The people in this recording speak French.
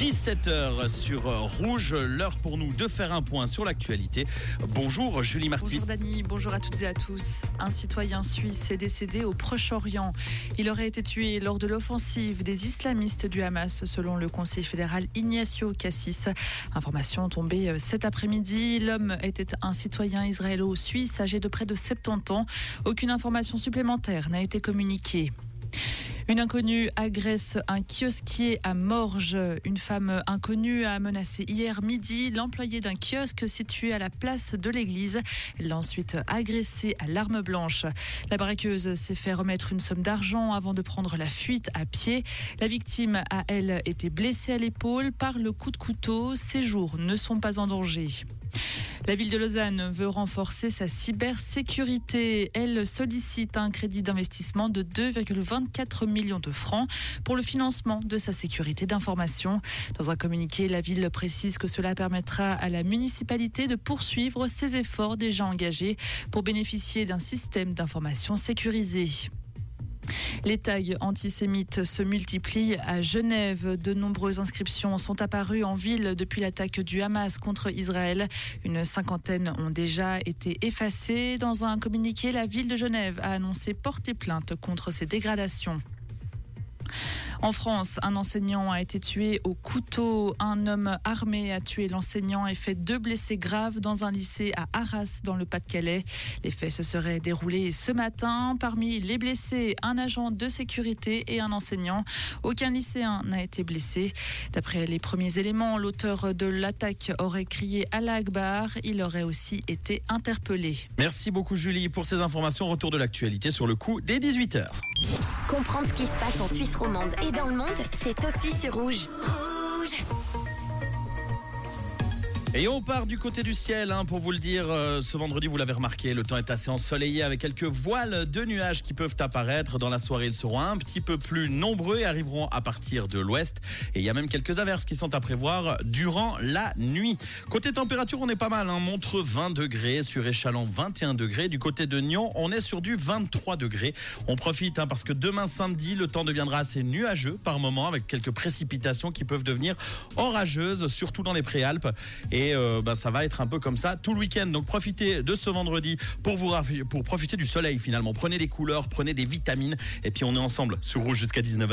17h sur Rouge, l'heure pour nous de faire un point sur l'actualité. Bonjour Julie Marty. Bonjour Dani, bonjour à toutes et à tous. Un citoyen suisse est décédé au Proche-Orient. Il aurait été tué lors de l'offensive des islamistes du Hamas, selon le conseil fédéral Ignacio Cassis. Information tombée cet après-midi. L'homme était un citoyen israélo-suisse âgé de près de 70 ans. Aucune information supplémentaire n'a été communiquée. Une inconnue agresse un kiosquier à Morges. Une femme inconnue a menacé hier midi l'employé d'un kiosque situé à la place de l'église. Elle l'a ensuite agressé à l'arme blanche. La braqueuse s'est fait remettre une somme d'argent avant de prendre la fuite à pied. La victime a, elle, été blessée à l'épaule par le coup de couteau. Ses jours ne sont pas en danger. La ville de Lausanne veut renforcer sa cybersécurité. Elle sollicite un crédit d'investissement de 2,24 millions de francs pour le financement de sa sécurité d'information. Dans un communiqué, la ville précise que cela permettra à la municipalité de poursuivre ses efforts déjà engagés pour bénéficier d'un système d'information sécurisé. Les tags antisémites se multiplient à Genève. De nombreuses inscriptions sont apparues en ville depuis l'attaque du Hamas contre Israël. Une cinquantaine ont déjà été effacées. Dans un communiqué, la ville de Genève a annoncé porter plainte contre ces dégradations. En France, un enseignant a été tué au couteau. Un homme armé a tué l'enseignant et fait deux blessés graves dans un lycée à Arras, dans le Pas-de-Calais. Les faits se seraient déroulés ce matin. Parmi les blessés, un agent de sécurité et un enseignant. Aucun lycéen n'a été blessé. D'après les premiers éléments, l'auteur de l'attaque aurait crié à l'Akbar. Il aurait aussi été interpellé. Merci beaucoup Julie pour ces informations. Retour de l'actualité sur le coup des 18h. Comprendre ce qui se passe en Suisse et dans le monde, c'est aussi sur Rouge. Et on part du côté du ciel, hein, pour vous le dire, euh, ce vendredi, vous l'avez remarqué, le temps est assez ensoleillé avec quelques voiles de nuages qui peuvent apparaître. Dans la soirée, ils seront un petit peu plus nombreux et arriveront à partir de l'ouest. Et il y a même quelques averses qui sont à prévoir durant la nuit. Côté température, on est pas mal, hein, montre 20 degrés, sur Échalon 21 degrés. Du côté de Nyon, on est sur du 23 degrés. On profite hein, parce que demain samedi, le temps deviendra assez nuageux par moment avec quelques précipitations qui peuvent devenir orageuses, surtout dans les préalpes. Et euh, bah, ça va être un peu comme ça tout le week-end. Donc profitez de ce vendredi pour, vous, pour profiter du soleil finalement. Prenez des couleurs, prenez des vitamines. Et puis on est ensemble sur Rouge jusqu'à 19h.